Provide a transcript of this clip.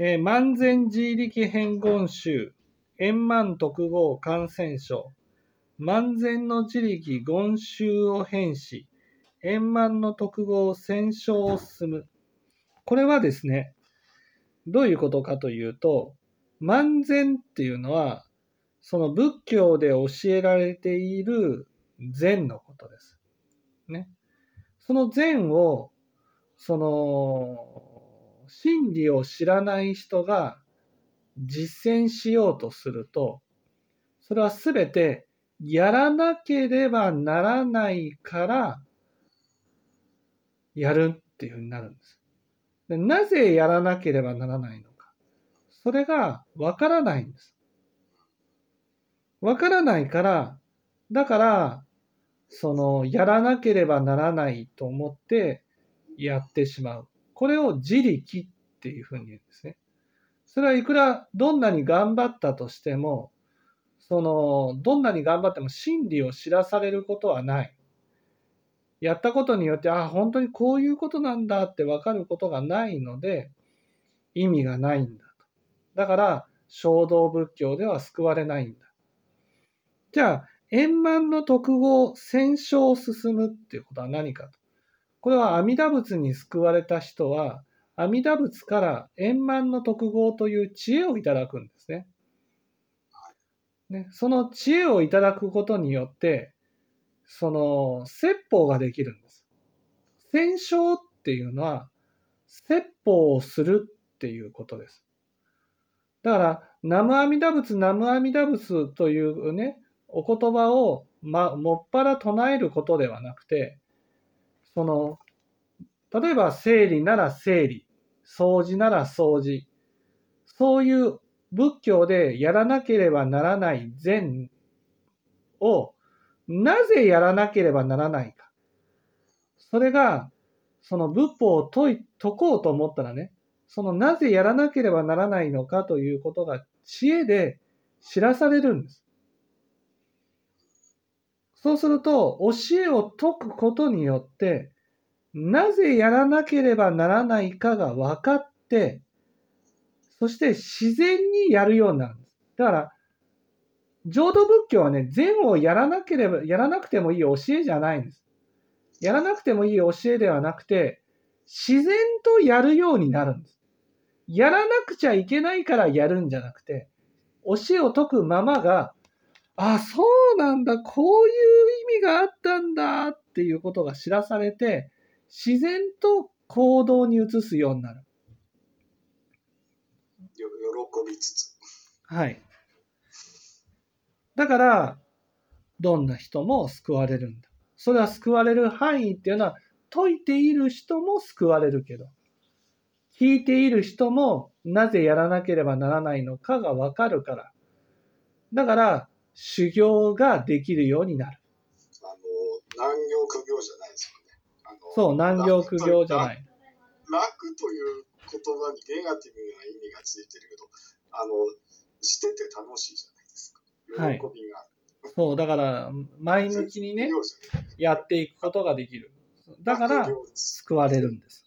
えー、万全自力変言集、円満特合感染症、万全の自力言集を変し、円満の特合戦勝を進む。これはですね、どういうことかというと、万全っていうのは、その仏教で教えられている善のことです。ね。その善を、その、真理を知らない人が実践しようとすると、それはすべてやらなければならないからやるっていうふうになるんです。でなぜやらなければならないのか。それがわからないんです。わからないから、だから、その、やらなければならないと思ってやってしまう。これを自力っていうふうに言うんですね。それはいくらどんなに頑張ったとしても、その、どんなに頑張っても真理を知らされることはない。やったことによって、あ、本当にこういうことなんだって分かることがないので、意味がないんだと。だから、衝動仏教では救われないんだ。じゃあ、円満の特語、戦勝を進むっていうことは何かと。これは阿弥陀仏に救われた人は、阿弥陀仏から円満の特語という知恵をいただくんですね。ねその知恵をいただくことによって、その、説法ができるんです。戦勝っていうのは、説法をするっていうことです。だから、南無阿弥陀仏、南無阿弥陀仏というね、お言葉を、ま、もっぱら唱えることではなくて、その、例えば整理なら整理、掃除なら掃除、そういう仏教でやらなければならない善をなぜやらなければならないか。それが、その仏法を解い解こうと思ったらね、そのなぜやらなければならないのかということが知恵で知らされるんです。そうすると、教えを解くことによって、なぜやらなければならないかが分かって、そして自然にやるようになるんです。だから、浄土仏教はね、善をやらなければ、やらなくてもいい教えじゃないんです。やらなくてもいい教えではなくて、自然とやるようになるんです。やらなくちゃいけないからやるんじゃなくて、教えを解くままが、あ、そうなんだ、こういう意味があったんだっていうことが知らされて、自然と行動に移すようになる。喜びつつ。はい。だから、どんな人も救われるんだ。それは救われる範囲っていうのは、解いている人も救われるけど、聞いている人もなぜやらなければならないのかがわかるから。だから、修行ができるようになる。あの、難行苦行じゃないですよね。そう、難行苦行じゃない。楽という言葉にネガティブな意味がついてるけど、あの、してて楽しいじゃない。はい、そう、だから、前向きにね、やっていくことができる。だから、救われるんです。